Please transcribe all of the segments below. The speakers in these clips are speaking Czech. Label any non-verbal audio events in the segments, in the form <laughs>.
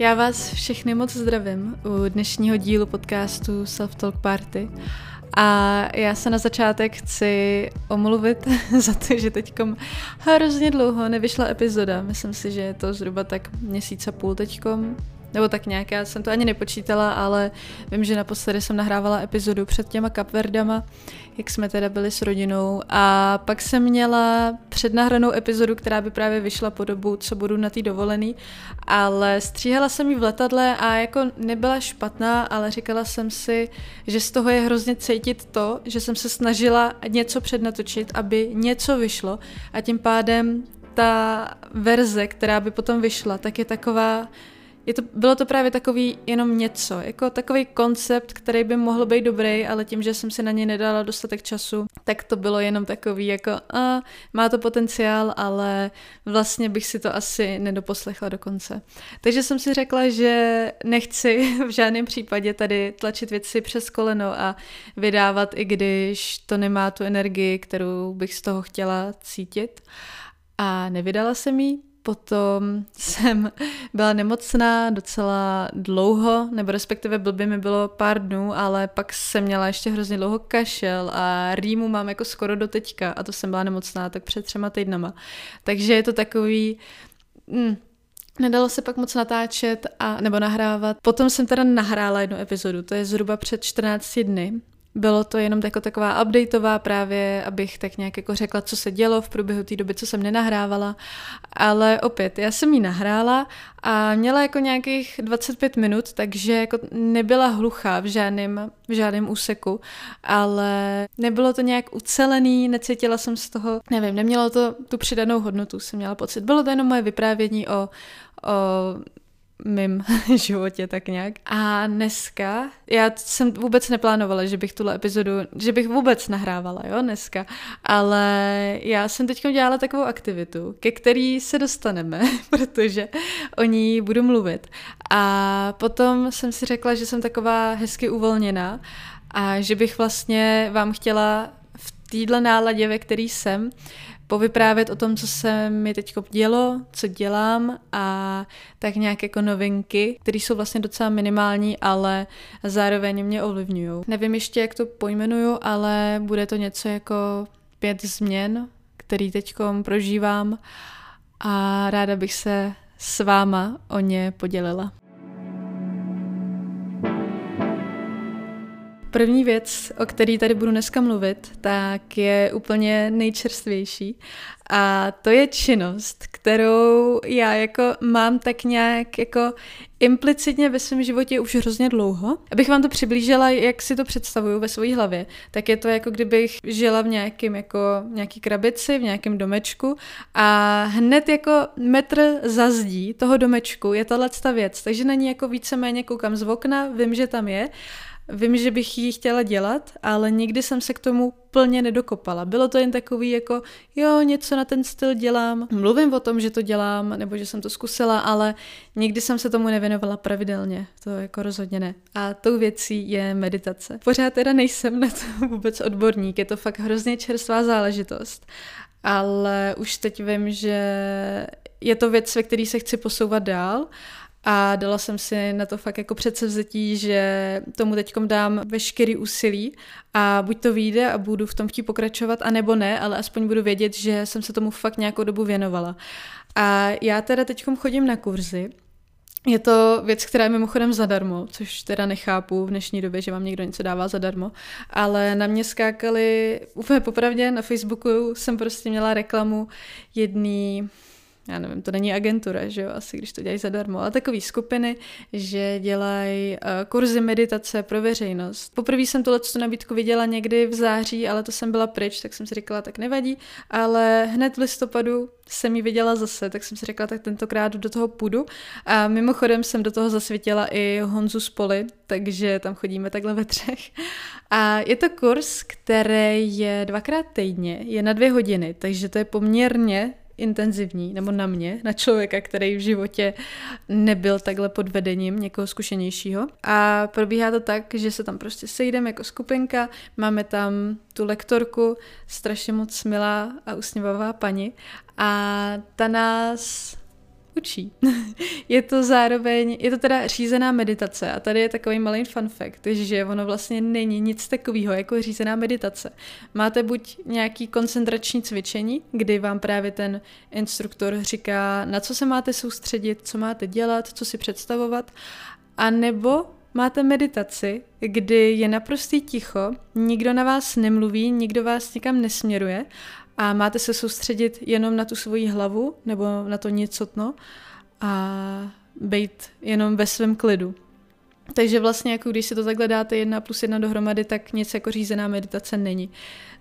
Já vás všechny moc zdravím u dnešního dílu podcastu Self Talk Party. A já se na začátek chci omluvit <laughs> za to, že teďkom hrozně dlouho nevyšla epizoda. Myslím si, že je to zhruba tak měsíc a půl teďkom, nebo tak nějak, já jsem to ani nepočítala, ale vím, že naposledy jsem nahrávala epizodu před těma kapverdama, jak jsme teda byli s rodinou. A pak jsem měla přednahranou epizodu, která by právě vyšla po dobu, co budu na té dovolený, ale stříhala jsem ji v letadle a jako nebyla špatná, ale říkala jsem si, že z toho je hrozně cítit to, že jsem se snažila něco přednatočit, aby něco vyšlo. A tím pádem ta verze, která by potom vyšla, tak je taková je to, bylo to právě takový jenom něco, jako takový koncept, který by mohl být dobrý, ale tím, že jsem si na něj nedala dostatek času, tak to bylo jenom takový jako a, má to potenciál, ale vlastně bych si to asi nedoposlechla do konce. Takže jsem si řekla, že nechci <laughs> v žádném případě tady tlačit věci přes koleno a vydávat, i když to nemá tu energii, kterou bych z toho chtěla cítit. A nevydala jsem jí, Potom <laughs> jsem byla nemocná docela dlouho, nebo respektive blbě mi bylo pár dnů, ale pak jsem měla ještě hrozně dlouho kašel a rýmu mám jako skoro do teďka a to jsem byla nemocná tak před třema týdnama. Takže je to takový... Mm, Nedalo se pak moc natáčet a nebo nahrávat. Potom jsem teda nahrála jednu epizodu, to je zhruba před 14 dny. Bylo to jenom jako taková updateová právě, abych tak nějak jako řekla, co se dělo v průběhu té doby, co jsem nenahrávala. Ale opět, já jsem ji nahrála a měla jako nějakých 25 minut, takže jako nebyla hluchá v žádném, v žádném úseku, ale nebylo to nějak ucelený, necítila jsem z toho, nevím, nemělo to tu přidanou hodnotu, jsem měla pocit. Bylo to jenom moje vyprávění o, o mým <laughs> životě tak nějak. A dneska, já jsem vůbec neplánovala, že bych tuhle epizodu, že bych vůbec nahrávala, jo, dneska, ale já jsem teď dělala takovou aktivitu, ke který se dostaneme, <laughs> protože o ní budu mluvit. A potom jsem si řekla, že jsem taková hezky uvolněná a že bych vlastně vám chtěla v téhle náladě, ve který jsem, povyprávět o tom, co se mi teď dělo, co dělám a tak nějak jako novinky, které jsou vlastně docela minimální, ale zároveň mě ovlivňují. Nevím ještě, jak to pojmenuju, ale bude to něco jako pět změn, který teď prožívám a ráda bych se s váma o ně podělila. První věc, o který tady budu dneska mluvit, tak je úplně nejčerstvější a to je činnost, kterou já jako mám tak nějak jako implicitně ve svém životě už hrozně dlouho. Abych vám to přiblížila, jak si to představuju ve své hlavě, tak je to jako kdybych žila v nějakém jako nějaký krabici, v nějakém domečku a hned jako metr za zdí toho domečku je tahle věc, takže na ní jako víceméně koukám z okna, vím, že tam je Vím, že bych ji chtěla dělat, ale nikdy jsem se k tomu plně nedokopala. Bylo to jen takový jako, jo, něco na ten styl dělám. Mluvím o tom, že to dělám, nebo že jsem to zkusila, ale nikdy jsem se tomu nevěnovala pravidelně. To jako rozhodně ne. A tou věcí je meditace. Pořád teda nejsem na to <laughs> vůbec odborník, je to fakt hrozně čerstvá záležitost. Ale už teď vím, že je to věc, ve které se chci posouvat dál a dala jsem si na to fakt jako předsevzetí, že tomu teďkom dám veškerý úsilí a buď to vyjde a budu v tom chtít pokračovat, anebo ne, ale aspoň budu vědět, že jsem se tomu fakt nějakou dobu věnovala. A já teda teďkom chodím na kurzy, je to věc, která je mimochodem zadarmo, což teda nechápu v dnešní době, že vám někdo něco dává zadarmo, ale na mě skákali, úplně popravdě, na Facebooku jsem prostě měla reklamu jedný já nevím, to není agentura, že jo, asi když to dělají zadarmo, ale takové skupiny, že dělají uh, kurzy meditace pro veřejnost. Poprvé jsem tuhle tu nabídku viděla někdy v září, ale to jsem byla pryč, tak jsem si říkala, tak nevadí, ale hned v listopadu jsem ji viděla zase, tak jsem si řekla, tak tentokrát do toho půjdu. A mimochodem jsem do toho zasvětila i Honzu Spoli, takže tam chodíme takhle ve třech. A je to kurz, který je dvakrát týdně, je na dvě hodiny, takže to je poměrně intenzivní, nebo na mě, na člověka, který v životě nebyl takhle pod vedením někoho zkušenějšího. A probíhá to tak, že se tam prostě sejdeme jako skupinka, máme tam tu lektorku, strašně moc milá a usměvavá paní a ta nás učí. <laughs> je to zároveň, je to teda řízená meditace a tady je takový malý fun fact, že ono vlastně není nic takového jako řízená meditace. Máte buď nějaký koncentrační cvičení, kdy vám právě ten instruktor říká, na co se máte soustředit, co máte dělat, co si představovat, a nebo máte meditaci, kdy je naprostý ticho, nikdo na vás nemluví, nikdo vás nikam nesměruje a máte se soustředit jenom na tu svoji hlavu nebo na to nicotno a být jenom ve svém klidu. Takže vlastně jako když si to takhle dáte jedna plus jedna dohromady, tak nic jako řízená meditace není.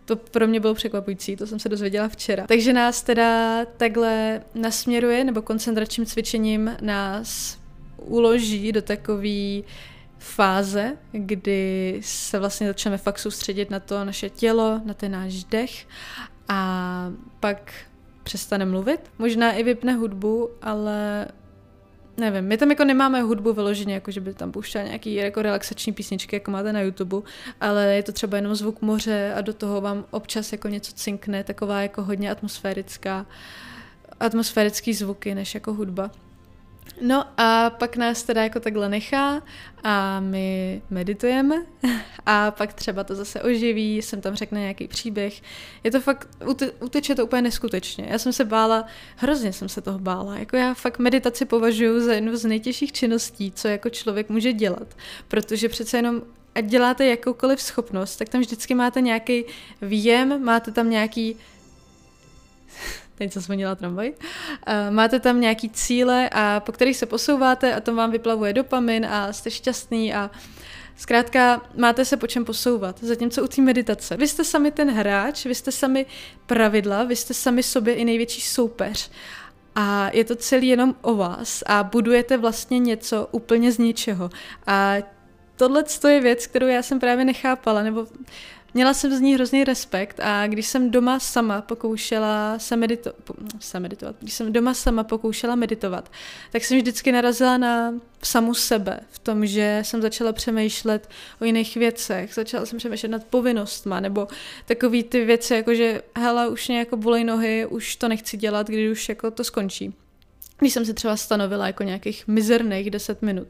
To pro mě bylo překvapující, to jsem se dozvěděla včera. Takže nás teda takhle nasměruje, nebo koncentračním cvičením nás uloží do takové fáze, kdy se vlastně začneme fakt soustředit na to naše tělo, na ten náš dech a pak přestane mluvit. Možná i vypne hudbu, ale nevím, my tam jako nemáme hudbu vyloženě, jako že by tam pouštěla nějaký jako relaxační písničky, jako máte na YouTube, ale je to třeba jenom zvuk moře a do toho vám občas jako něco cinkne, taková jako hodně atmosférická, atmosférický zvuky, než jako hudba. No a pak nás teda jako takhle nechá a my meditujeme <laughs> a pak třeba to zase oživí, jsem tam řekne nějaký příběh. Je to fakt, uteče to úplně neskutečně. Já jsem se bála, hrozně jsem se toho bála. Jako já fakt meditaci považuji za jednu z nejtěžších činností, co jako člověk může dělat. Protože přece jenom ať děláte jakoukoliv schopnost, tak tam vždycky máte nějaký výjem, máte tam nějaký teď se zvonila tramvaj, uh, máte tam nějaký cíle, a po kterých se posouváte a to vám vyplavuje dopamin a jste šťastný a Zkrátka, máte se po čem posouvat. Zatímco u té meditace. Vy jste sami ten hráč, vy jste sami pravidla, vy jste sami sobě i největší soupeř. A je to celý jenom o vás a budujete vlastně něco úplně z ničeho. A tohle je věc, kterou já jsem právě nechápala, nebo Měla jsem z ní hrozný respekt a když jsem doma sama pokoušela se, medito- se meditovat, když jsem doma sama pokoušela meditovat, tak jsem vždycky narazila na samu sebe v tom, že jsem začala přemýšlet o jiných věcech, začala jsem přemýšlet nad povinnostma, nebo takový ty věci, jako že hele, už mě jako bolej nohy, už to nechci dělat, když už jako to skončí. Když jsem si třeba stanovila jako nějakých mizerných 10 minut.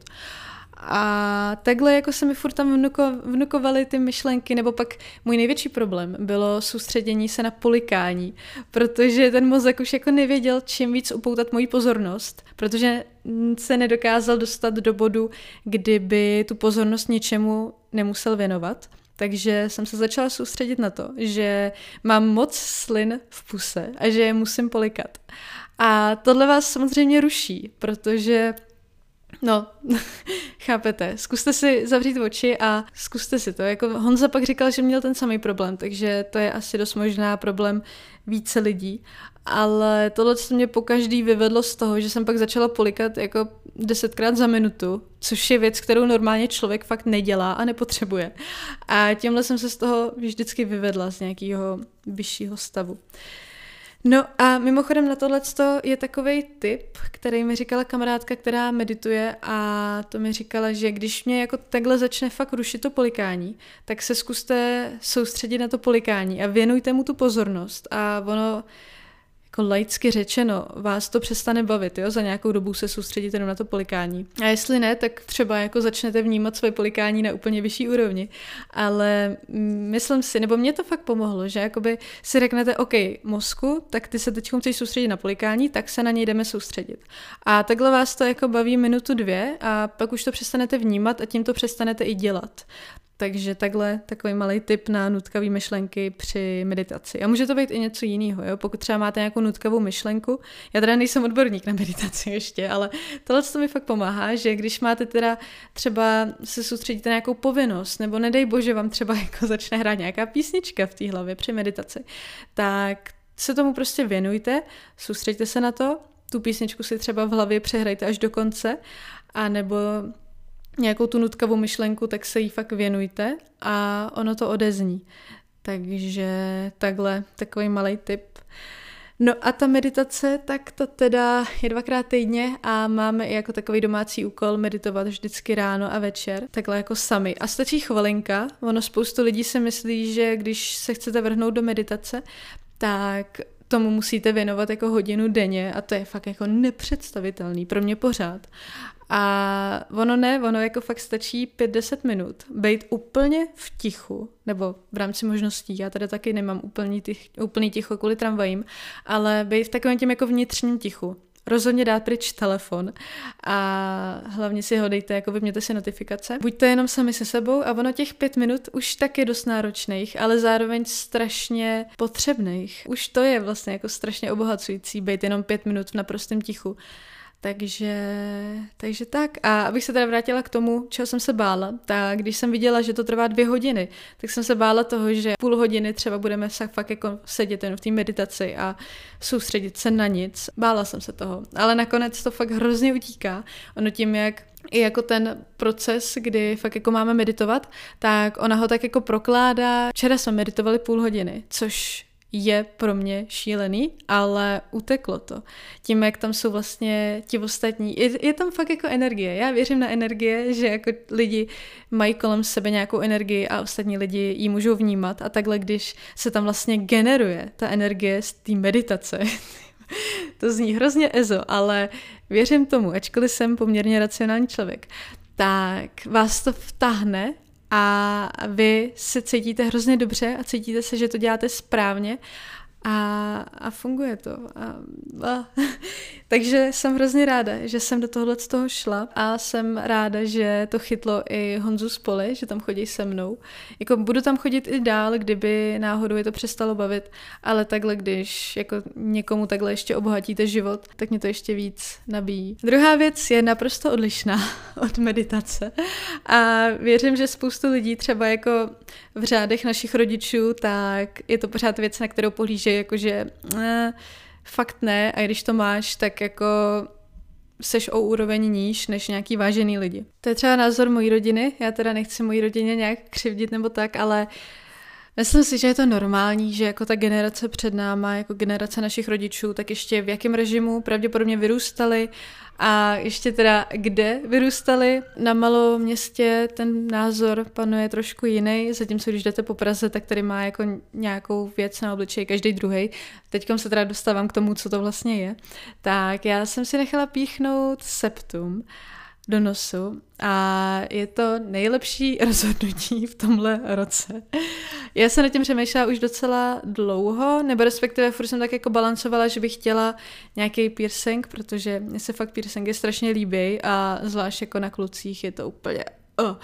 A takhle jako se mi furt tam vnuko, vnukovaly ty myšlenky, nebo pak můj největší problém bylo soustředění se na polikání, protože ten mozek už jako nevěděl, čím víc upoutat moji pozornost, protože se nedokázal dostat do bodu, kdyby tu pozornost něčemu nemusel věnovat. Takže jsem se začala soustředit na to, že mám moc slin v puse a že je musím polikat. A tohle vás samozřejmě ruší, protože No, <laughs> chápete. Zkuste si zavřít oči a zkuste si to. Jako Honza pak říkal, že měl ten samý problém, takže to je asi dost možná problém více lidí. Ale tohle se mě po každý vyvedlo z toho, že jsem pak začala polikat jako desetkrát za minutu, což je věc, kterou normálně člověk fakt nedělá a nepotřebuje. A tímhle jsem se z toho vždycky vyvedla z nějakého vyššího stavu. No a mimochodem na tohle je takový tip, který mi říkala kamarádka, která medituje a to mi říkala, že když mě jako takhle začne fakt rušit to polikání, tak se zkuste soustředit na to polikání a věnujte mu tu pozornost a ono jako laicky řečeno, vás to přestane bavit, jo? za nějakou dobu se soustředíte jenom na to polikání. A jestli ne, tak třeba jako začnete vnímat svoje polikání na úplně vyšší úrovni. Ale myslím si, nebo mě to fakt pomohlo, že jakoby si řeknete, OK, mozku, tak ty se teď chceš soustředit na polikání, tak se na něj jdeme soustředit. A takhle vás to jako baví minutu dvě a pak už to přestanete vnímat a tím to přestanete i dělat. Takže takhle takový malý tip na nutkavý myšlenky při meditaci. A může to být i něco jiného, jo? pokud třeba máte nějakou nutkavou myšlenku. Já teda nejsem odborník na meditaci <laughs> ještě, ale tohle to mi fakt pomáhá, že když máte teda třeba se soustředíte na nějakou povinnost, nebo nedej bože vám třeba <laughs> jako začne hrát nějaká písnička v té hlavě při meditaci, tak se tomu prostě věnujte, soustředěte se na to, tu písničku si třeba v hlavě přehrajte až do konce, a nebo nějakou tu nutkavou myšlenku, tak se jí fakt věnujte a ono to odezní. Takže takhle, takový malý tip. No a ta meditace, tak to teda je dvakrát týdně a máme i jako takový domácí úkol meditovat vždycky ráno a večer, takhle jako sami. A stačí chvilinka, ono spoustu lidí si myslí, že když se chcete vrhnout do meditace, tak tomu musíte věnovat jako hodinu denně a to je fakt jako nepředstavitelný pro mě pořád. A ono ne, ono jako fakt stačí 5-10 minut, být úplně v tichu, nebo v rámci možností, já tady taky nemám úplný, tich, úplný ticho kvůli tramvajím, ale být v takovém tím jako vnitřním tichu rozhodně dát pryč telefon a hlavně si ho dejte, jako vyměte si notifikace. Buďte jenom sami se sebou a ono těch pět minut už tak je dost náročných, ale zároveň strašně potřebných. Už to je vlastně jako strašně obohacující, být jenom pět minut v naprostém tichu. Takže, takže tak. A abych se teda vrátila k tomu, čeho jsem se bála, tak když jsem viděla, že to trvá dvě hodiny, tak jsem se bála toho, že půl hodiny třeba budeme fakt jako sedět jen v té meditaci a soustředit se na nic. Bála jsem se toho. Ale nakonec to fakt hrozně utíká. Ono tím, jak i jako ten proces, kdy fakt jako máme meditovat, tak ona ho tak jako prokládá. Včera jsme meditovali půl hodiny, což je pro mě šílený, ale uteklo to. Tím, jak tam jsou vlastně ti ostatní, je, je tam fakt jako energie. Já věřím na energie, že jako lidi mají kolem sebe nějakou energii a ostatní lidi ji můžou vnímat a takhle, když se tam vlastně generuje ta energie z té meditace, <laughs> to zní hrozně ezo, ale věřím tomu, ačkoliv jsem poměrně racionální člověk, tak vás to vtahne a vy se cítíte hrozně dobře a cítíte se, že to děláte správně a, a funguje to. A, a. <laughs> Takže jsem hrozně ráda, že jsem do tohohle z toho šla a jsem ráda, že to chytlo i Honzu Spoli, že tam chodí se mnou. Jako budu tam chodit i dál, kdyby náhodou je to přestalo bavit, ale takhle, když jako někomu takhle ještě obohatíte život, tak mě to ještě víc nabíjí. Druhá věc je naprosto odlišná <laughs> od meditace a věřím, že spoustu lidí třeba jako v řádech našich rodičů, tak je to pořád věc, na kterou pohlíže jakože eh, fakt ne a když to máš, tak jako seš o úroveň níž než nějaký vážený lidi. To je třeba názor mojí rodiny, já teda nechci mojí rodině nějak křivdit nebo tak, ale Myslím si, že je to normální, že jako ta generace před náma, jako generace našich rodičů, tak ještě v jakém režimu pravděpodobně vyrůstali a ještě teda kde vyrůstali. Na malou městě ten názor panuje trošku jiný, zatímco když jdete po Praze, tak tady má jako nějakou věc na obličeji každý druhý. Teď se teda dostávám k tomu, co to vlastně je. Tak já jsem si nechala píchnout septum do nosu a je to nejlepší <laughs> rozhodnutí v tomhle roce. Já jsem na tím přemýšlela už docela dlouho, nebo respektive furt jsem tak jako balancovala, že bych chtěla nějaký piercing, protože mně se fakt piercingy strašně líbí a zvlášť jako na klucích je to úplně... Oh.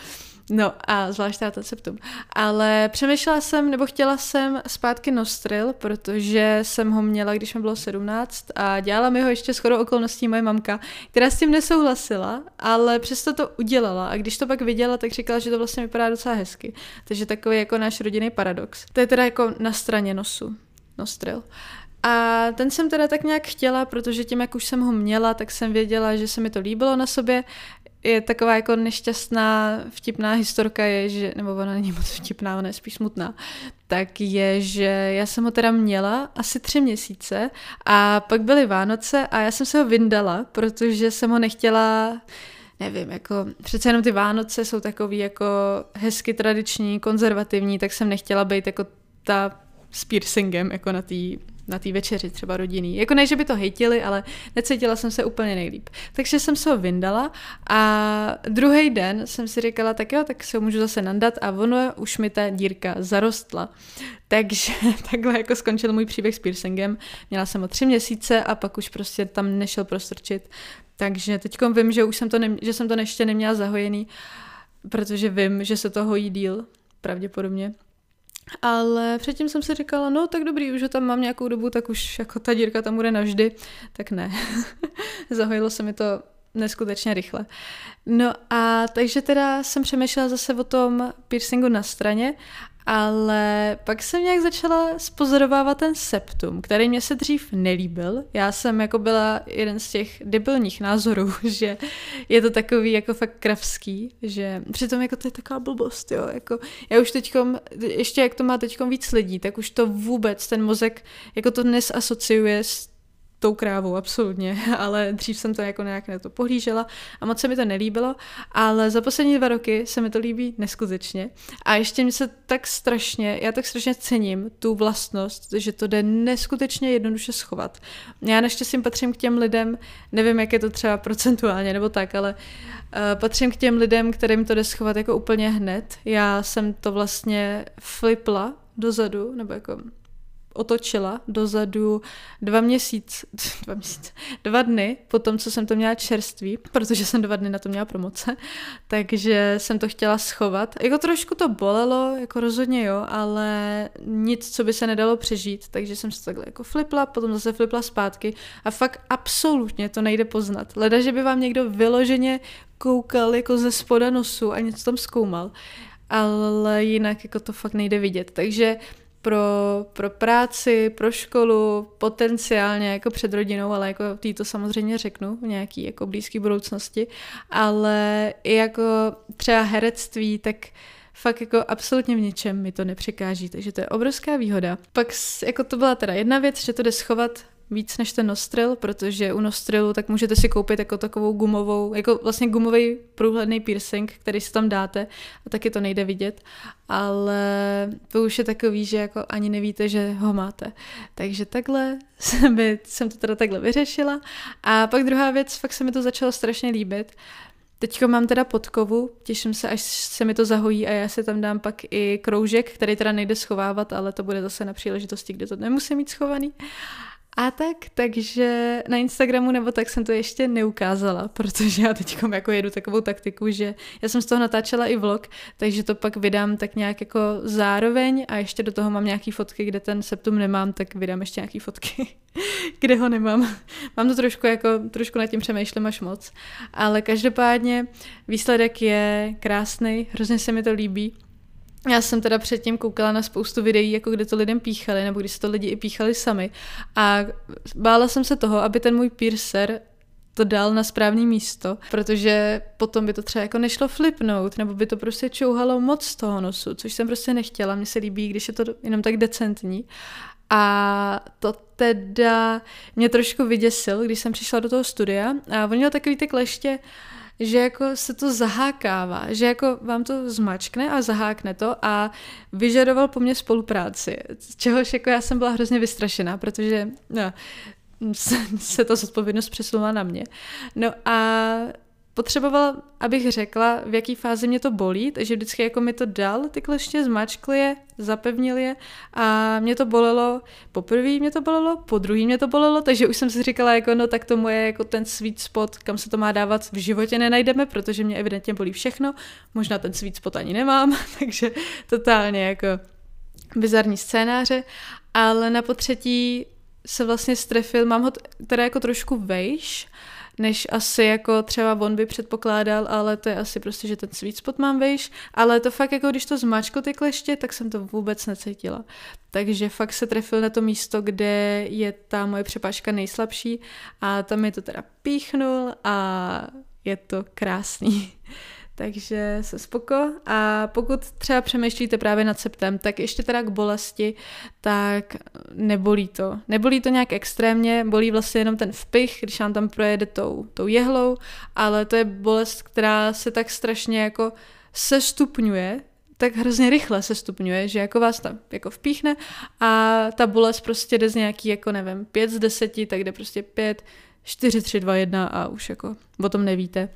No a zvlášť ten septum. Ale přemýšlela jsem, nebo chtěla jsem zpátky Nostril, protože jsem ho měla, když mi bylo 17 a dělala mi ho ještě shodou okolností moje mamka, která s tím nesouhlasila, ale přesto to udělala a když to pak viděla, tak říkala, že to vlastně vypadá docela hezky. Takže takový jako náš rodinný paradox. To je teda jako na straně nosu. Nostril. A ten jsem teda tak nějak chtěla, protože tím, jak už jsem ho měla, tak jsem věděla, že se mi to líbilo na sobě, je taková jako nešťastná, vtipná historka je, že, nebo ona není moc vtipná, ona je spíš smutná, tak je, že já jsem ho teda měla asi tři měsíce a pak byly Vánoce a já jsem se ho vyndala, protože jsem ho nechtěla nevím, jako přece jenom ty Vánoce jsou takový jako hezky tradiční, konzervativní, tak jsem nechtěla být jako ta s piercingem, jako na té na té večeři třeba rodinný. Jako ne, že by to hejtili, ale necítila jsem se úplně nejlíp. Takže jsem se ho vyndala a druhý den jsem si říkala, tak jo, tak se ho můžu zase nandat a ono už mi ta dírka zarostla. Takže <laughs> takhle jako skončil můj příběh s piercingem. Měla jsem ho tři měsíce a pak už prostě tam nešel prostrčit. Takže teď vím, že už jsem to, že jsem to ještě neměla zahojený, protože vím, že se to hojí díl, pravděpodobně. Ale předtím jsem si říkala, no tak dobrý, už ho tam mám nějakou dobu, tak už jako ta dírka tam bude navždy. Tak ne. <laughs> Zahojilo se mi to neskutečně rychle. No a takže teda jsem přemýšlela zase o tom piercingu na straně ale pak jsem nějak začala spozorovávat ten septum, který mě se dřív nelíbil. Já jsem jako byla jeden z těch debilních názorů, <laughs> že je to takový jako fakt kravský, že přitom jako to je taková blbost, jo. Jako, já už teďkom, ještě jak to má teďkom víc lidí, tak už to vůbec ten mozek jako to nesasociuje s tou krávou, absolutně, <laughs> ale dřív jsem to jako nějak na to pohlížela a moc se mi to nelíbilo, ale za poslední dva roky se mi to líbí neskutečně a ještě mi se tak strašně, já tak strašně cením tu vlastnost, že to jde neskutečně jednoduše schovat. Já naštěstí patřím k těm lidem, nevím, jak je to třeba procentuálně nebo tak, ale uh, patřím k těm lidem, kterým to jde schovat jako úplně hned. Já jsem to vlastně flipla dozadu, nebo jako otočila dozadu dva měsíc, <laughs> dva měsíce, dva dny po tom, co jsem to měla čerství, protože jsem dva dny na to měla promoce, takže jsem to chtěla schovat. Jako trošku to bolelo, jako rozhodně jo, ale nic, co by se nedalo přežít, takže jsem se takhle jako flipla, potom zase flipla zpátky a fakt absolutně to nejde poznat. Leda, že by vám někdo vyloženě koukal jako ze spoda nosu a něco tam zkoumal, ale jinak jako to fakt nejde vidět. Takže pro, pro práci, pro školu, potenciálně jako před rodinou, ale jako tý to samozřejmě řeknu v nějaký jako blízké budoucnosti, ale i jako třeba herectví, tak fakt jako absolutně v ničem mi to nepřekáží, takže to je obrovská výhoda. Pak jako to byla teda jedna věc, že to jde schovat víc než ten nostril, protože u nostrilu tak můžete si koupit jako takovou gumovou, jako vlastně gumový průhledný piercing, který si tam dáte a taky to nejde vidět, ale to už je takový, že jako ani nevíte, že ho máte. Takže takhle <laughs> jsem, jsem to teda takhle vyřešila a pak druhá věc, fakt se mi to začalo strašně líbit, Teďko mám teda podkovu, těším se, až se mi to zahojí a já si tam dám pak i kroužek, který teda nejde schovávat, ale to bude zase na příležitosti, kde to nemusím mít schovaný. A tak, takže na Instagramu nebo tak jsem to ještě neukázala, protože já teď jako jedu takovou taktiku, že já jsem z toho natáčela i vlog, takže to pak vydám tak nějak jako zároveň a ještě do toho mám nějaký fotky, kde ten septum nemám, tak vydám ještě nějaký fotky, <laughs> kde ho nemám. Mám to trošku jako, trošku nad tím přemýšlím až moc, ale každopádně výsledek je krásný, hrozně se mi to líbí já jsem teda předtím koukala na spoustu videí, jako kde to lidem píchali, nebo když se to lidi i píchali sami. A bála jsem se toho, aby ten můj piercer to dal na správné místo, protože potom by to třeba jako nešlo flipnout, nebo by to prostě čouhalo moc z toho nosu, což jsem prostě nechtěla. Mně se líbí, když je to jenom tak decentní. A to teda mě trošku vyděsil, když jsem přišla do toho studia a on měl takový ty kleště, že jako se to zahákává, že jako vám to zmačkne a zahákne to a vyžadoval po mně spolupráci, z čehož jako já jsem byla hrozně vystrašená, protože no, <laughs> se, se ta zodpovědnost přesunula na mě. No a potřeboval, abych řekla, v jaký fázi mě to bolí, takže vždycky jako mi to dal, ty kleště, zmačkl je, zapevnil je a mě to bolelo, poprvé mě to bolelo, po druhý mě to bolelo, takže už jsem si říkala, jako no tak to moje jako ten sweet spot, kam se to má dávat, v životě nenajdeme, protože mě evidentně bolí všechno, možná ten sweet spot ani nemám, <laughs> takže totálně jako bizarní scénáře, ale na potřetí se vlastně strefil, mám ho teda jako trošku vejš, než asi jako třeba on by předpokládal, ale to je asi prostě, že ten sweet spot mám vejš, ale to fakt jako když to zmáčklo ty kleště, tak jsem to vůbec necítila. Takže fakt se trefil na to místo, kde je ta moje přepážka nejslabší a tam mi to teda píchnul a je to krásný. Takže se spoko. A pokud třeba přemýšlíte právě nad septem, tak ještě teda k bolesti, tak nebolí to. Nebolí to nějak extrémně, bolí vlastně jenom ten vpich, když vám tam projede tou, tou jehlou, ale to je bolest, která se tak strašně jako sestupňuje, tak hrozně rychle se stupňuje, že jako vás tam jako vpíchne a ta bolest prostě jde z nějaký, jako nevím, 5 z 10, tak jde prostě 5, 4, 3, 2, 1 a už jako o tom nevíte.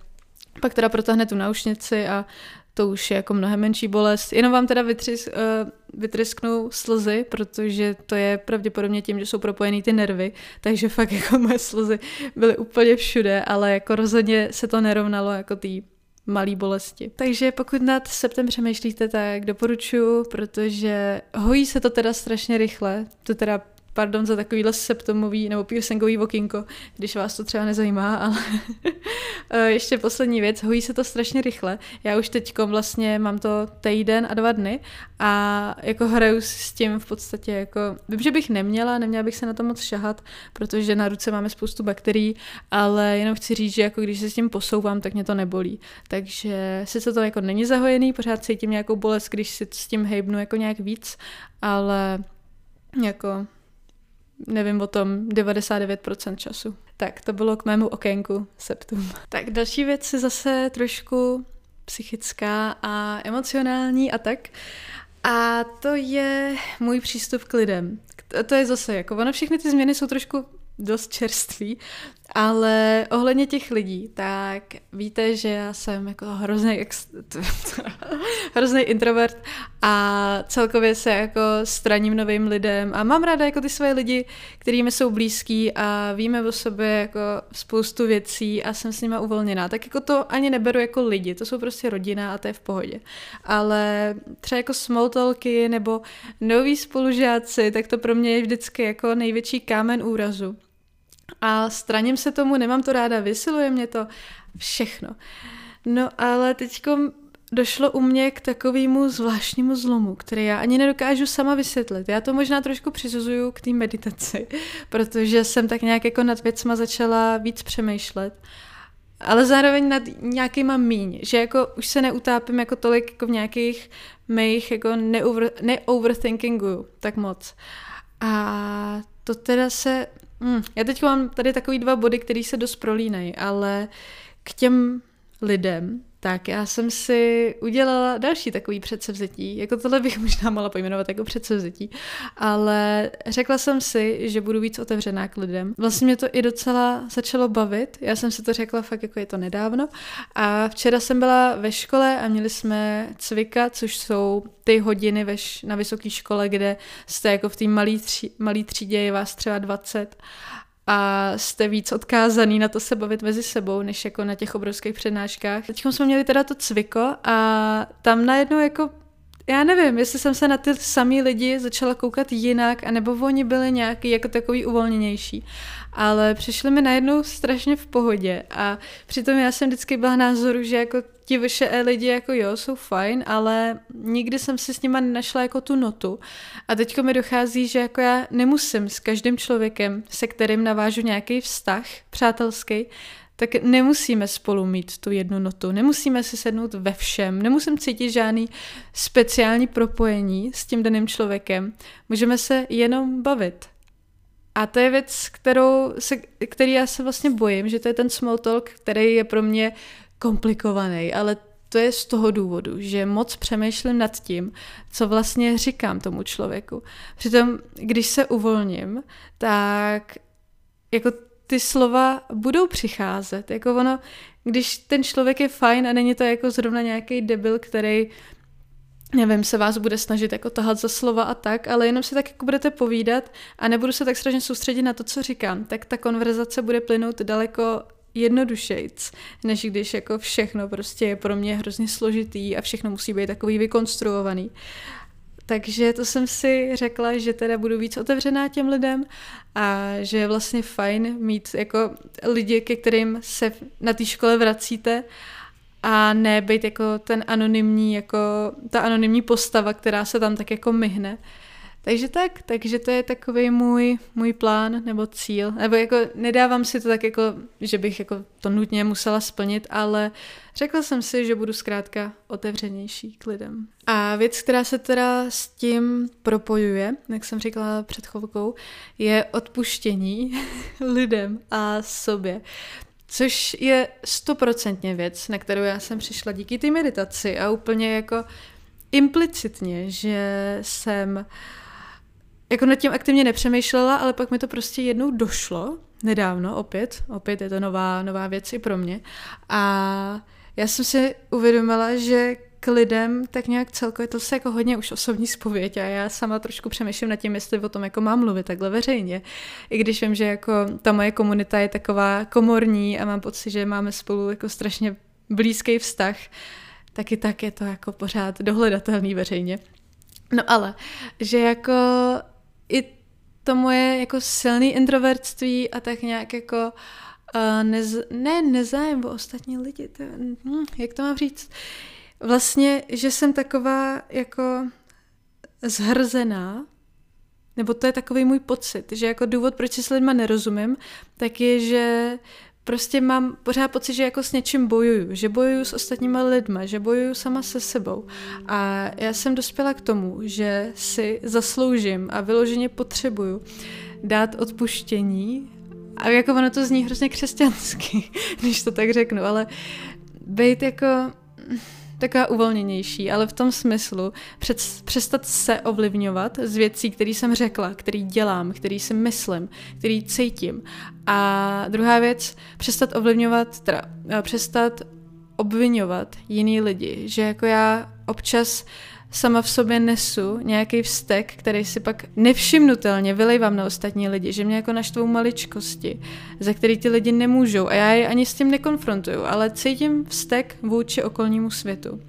Pak teda protáhne tu náušnici a to už je jako mnohem menší bolest. Jenom vám teda vytřis, uh, vytrysknou slzy, protože to je pravděpodobně tím, že jsou propojený ty nervy, takže fakt jako moje slzy byly úplně všude, ale jako rozhodně se to nerovnalo jako tý malý bolesti. Takže pokud nad septem přemýšlíte, tak doporučuji, protože hojí se to teda strašně rychle. To teda pardon za takovýhle septomový nebo piercingový okinko, když vás to třeba nezajímá, ale <laughs> eh, ještě poslední věc, hojí se to strašně rychle. Já už teď vlastně mám to týden a dva dny a jako hraju s tím v podstatě jako, vím, že bych neměla, neměla bych se na to moc šahat, protože na ruce máme spoustu bakterií, ale jenom chci říct, že jako když se s tím posouvám, tak mě to nebolí. Takže sice to jako není zahojený, pořád cítím nějakou bolest, když si s tím hejbnu jako nějak víc, ale jako nevím o tom 99% času. Tak, to bylo k mému okénku septum. Tak další věc je zase trošku psychická a emocionální a tak. A to je můj přístup k lidem. To je zase jako, ono všechny ty změny jsou trošku dost čerství, ale ohledně těch lidí, tak víte, že já jsem jako hrozný, ex... <laughs> hrozný introvert a celkově se jako straním novým lidem a mám ráda jako ty své lidi, kterými jsou blízký a víme o sobě jako spoustu věcí a jsem s nimi uvolněná. Tak jako to ani neberu jako lidi, to jsou prostě rodina a to je v pohodě. Ale třeba jako small talky nebo noví spolužáci, tak to pro mě je vždycky jako největší kámen úrazu a straním se tomu, nemám to ráda, vysiluje mě to, všechno. No ale teďko došlo u mě k takovému zvláštnímu zlomu, který já ani nedokážu sama vysvětlit. Já to možná trošku přisuzuju k té meditaci, <laughs> protože jsem tak nějak jako nad věcma začala víc přemýšlet. Ale zároveň nad nějakýma míň, že jako už se neutápím jako tolik jako v nějakých mých jako neoverthinkingu tak moc. A to teda se Hmm, já teď mám tady takový dva body, které se dost prolínají, ale k těm lidem, tak já jsem si udělala další takový předsevzetí. Jako tohle bych <laughs> možná mohla pojmenovat jako předsevzetí. Ale řekla jsem si, že budu víc otevřená k lidem. Vlastně mě to i docela začalo bavit. Já jsem si to řekla fakt jako je to nedávno. A včera jsem byla ve škole a měli jsme cvika, což jsou ty hodiny veš, na vysoké škole, kde jste jako v té malé tří, malý třídě, je vás třeba 20 a jste víc odkázaný na to se bavit mezi sebou, než jako na těch obrovských přednáškách. Teď jsme měli teda to cviko a tam najednou jako já nevím, jestli jsem se na ty samý lidi začala koukat jinak, anebo oni byli nějaký jako takový uvolněnější. Ale přišli mi najednou strašně v pohodě a přitom já jsem vždycky byla názoru, že jako ti vyše e lidi jako jo, jsou fajn, ale nikdy jsem si s nima nenašla jako tu notu. A teďko mi dochází, že jako já nemusím s každým člověkem, se kterým navážu nějaký vztah přátelský, tak nemusíme spolu mít tu jednu notu, nemusíme si sednout ve všem, nemusím cítit žádný speciální propojení s tím daným člověkem. Můžeme se jenom bavit. A to je věc, kterou se, který já se vlastně bojím, že to je ten small talk, který je pro mě komplikovaný, ale to je z toho důvodu, že moc přemýšlím nad tím, co vlastně říkám tomu člověku. Přitom, když se uvolním, tak jako ty slova budou přicházet. Jako ono, když ten člověk je fajn a není to jako zrovna nějaký debil, který nevím, se vás bude snažit jako tahat za slova a tak, ale jenom si tak jako budete povídat a nebudu se tak strašně soustředit na to, co říkám, tak ta konverzace bude plynout daleko jednodušejc, než když jako všechno prostě je pro mě hrozně složitý a všechno musí být takový vykonstruovaný. Takže to jsem si řekla, že teda budu víc otevřená těm lidem a že je vlastně fajn mít jako lidi, ke kterým se na té škole vracíte a ne být jako ten anonymní, jako ta anonymní postava, která se tam tak jako myhne. Takže tak, takže to je takový můj, můj plán nebo cíl. Nebo jako nedávám si to tak jako, že bych jako to nutně musela splnit, ale řekla jsem si, že budu zkrátka otevřenější k lidem. A věc, která se teda s tím propojuje, jak jsem říkala před chvilkou, je odpuštění <laughs> lidem a sobě. Což je stoprocentně věc, na kterou já jsem přišla díky té meditaci a úplně jako implicitně, že jsem uh, jako nad tím aktivně nepřemýšlela, ale pak mi to prostě jednou došlo, nedávno opět, opět je to nová, nová věc i pro mě. A já jsem si uvědomila, že k lidem tak nějak celkově to se jako hodně už osobní spověď a já sama trošku přemýšlím nad tím, jestli o tom jako mám mluvit takhle veřejně. I když vím, že jako ta moje komunita je taková komorní a mám pocit, že máme spolu jako strašně blízký vztah, tak i tak je to jako pořád dohledatelný veřejně. No ale, že jako i to moje jako silný introvertství a tak nějak jako uh, nez, ne nezájem o ostatní lidi, to, hm, jak to mám říct, vlastně, že jsem taková jako zhrzená, nebo to je takový můj pocit, že jako důvod, proč si s lidma nerozumím, tak je, že prostě mám pořád pocit, že jako s něčím bojuju, že bojuju s ostatníma lidma, že bojuju sama se sebou. A já jsem dospěla k tomu, že si zasloužím a vyloženě potřebuju dát odpuštění. A jako ono to zní hrozně křesťansky, <laughs> když to tak řeknu, ale být jako taková uvolněnější, ale v tom smyslu před, přestat se ovlivňovat z věcí, které jsem řekla, který dělám, který si myslím, který cítím. A druhá věc, přestat ovlivňovat, teda eh, přestat obvinovat jiný lidi, že jako já občas sama v sobě nesu nějaký vztek, který si pak nevšimnutelně vylejvám na ostatní lidi, že mě jako naštvou maličkosti, za který ty lidi nemůžou a já je ani s tím nekonfrontuju, ale cítím vztek vůči okolnímu světu.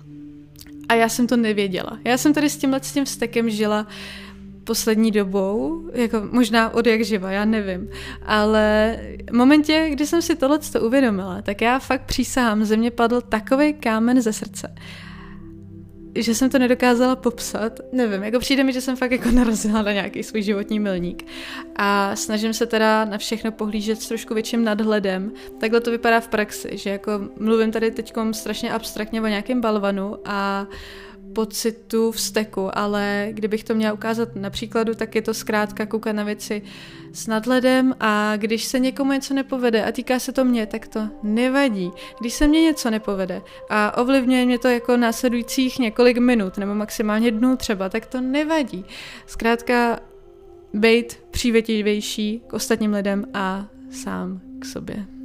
A já jsem to nevěděla. Já jsem tady s tímhle s tím vztekem žila poslední dobou, jako možná od jak živa, já nevím. Ale v momentě, kdy jsem si tohle uvědomila, tak já fakt přísahám, ze mě padl takový kámen ze srdce že jsem to nedokázala popsat. Nevím, jako přijde mi, že jsem fakt jako <laughs> narazila na nějaký svůj životní milník. A snažím se teda na všechno pohlížet s trošku větším nadhledem. Takhle to vypadá v praxi, že jako mluvím tady teď strašně abstraktně o nějakém balvanu a uh, pocitu vzteku, ale kdybych to měla ukázat na příkladu, tak je to zkrátka koukat na věci s nadhledem a když se někomu něco nepovede a týká se to mě, tak to nevadí. Když se mně něco nepovede a ovlivňuje mě to jako následujících několik minut nebo maximálně dnů třeba, tak to nevadí. Zkrátka být přívětivější k ostatním lidem a sám k sobě.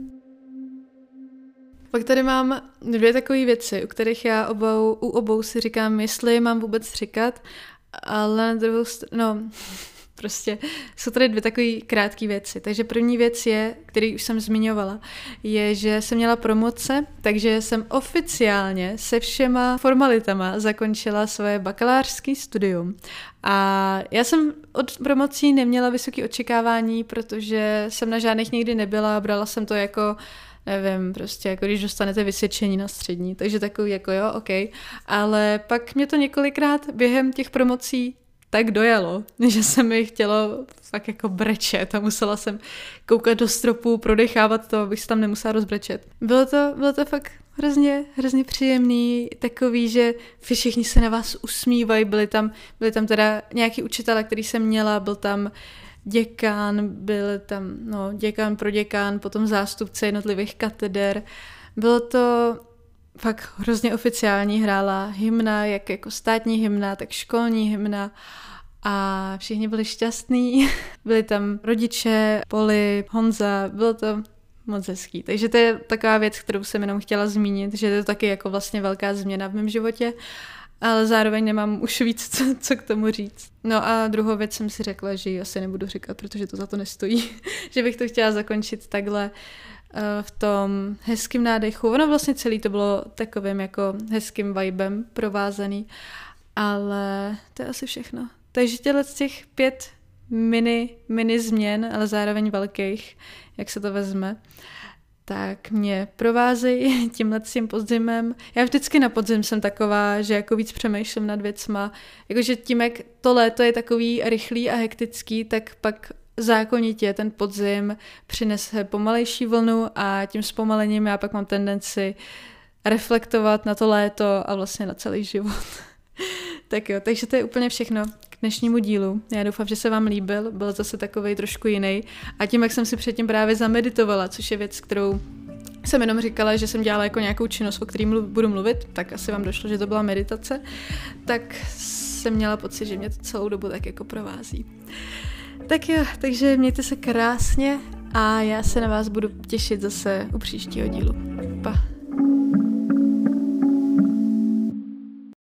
Pak tady mám dvě takové věci, u kterých já obou, u obou si říkám, jestli mám vůbec říkat, ale na druhou stranu, no, <laughs> prostě jsou tady dvě takové krátké věci. Takže první věc je, který už jsem zmiňovala, je, že jsem měla promoce, takže jsem oficiálně se všema formalitama zakončila svoje bakalářské studium. A já jsem od promocí neměla vysoké očekávání, protože jsem na žádných nikdy nebyla, brala jsem to jako nevím, prostě jako když dostanete vysvědčení na střední, takže takový jako jo, ok, ale pak mě to několikrát během těch promocí tak dojelo, <laughs> že se mi chtělo fakt jako brečet a musela jsem koukat do stropu, prodechávat to, abych se tam nemusela rozbrečet. Bylo to, bylo to fakt hrozně, hrozně příjemný, takový, že všichni se na vás usmívají, byli tam, byli tam teda nějaký učitele, který jsem měla, byl tam děkán, byl tam no, děkán pro děkán, potom zástupce jednotlivých kateder. Bylo to fakt hrozně oficiální, hrála hymna, jak jako státní hymna, tak školní hymna a všichni byli šťastní. <laughs> Byli tam rodiče, Poli, Honza, bylo to moc hezký. Takže to je taková věc, kterou jsem jenom chtěla zmínit, že to je taky jako vlastně velká změna v mém životě ale zároveň nemám už víc, co, co k tomu říct. No a druhou věc jsem si řekla, že ji asi nebudu říkat, protože to za to nestojí. <laughs> že bych to chtěla zakončit takhle uh, v tom hezkým nádechu. Ono vlastně celý to bylo takovým jako hezkým vibem provázaný, ale to je asi všechno. Takže těle z těch pět mini, mini změn, ale zároveň velkých, jak se to vezme, tak mě provázejí <laughs> tímhle tím podzimem. Já vždycky na podzim jsem taková, že jako víc přemýšlím nad věcma. Jakože tím, jak to léto je takový rychlý a hektický, tak pak zákonitě ten podzim přinese pomalejší vlnu a tím zpomalením já pak mám tendenci reflektovat na to léto a vlastně na celý život. <laughs> tak jo, takže to je úplně všechno dnešnímu dílu. Já doufám, že se vám líbil, byl zase takový trošku jiný. A tím, jak jsem si předtím právě zameditovala, což je věc, kterou jsem jenom říkala, že jsem dělala jako nějakou činnost, o který mluv, budu mluvit, tak asi vám došlo, že to byla meditace, tak jsem měla pocit, že mě to celou dobu tak jako provází. Tak jo, takže mějte se krásně a já se na vás budu těšit zase u příštího dílu. Pa.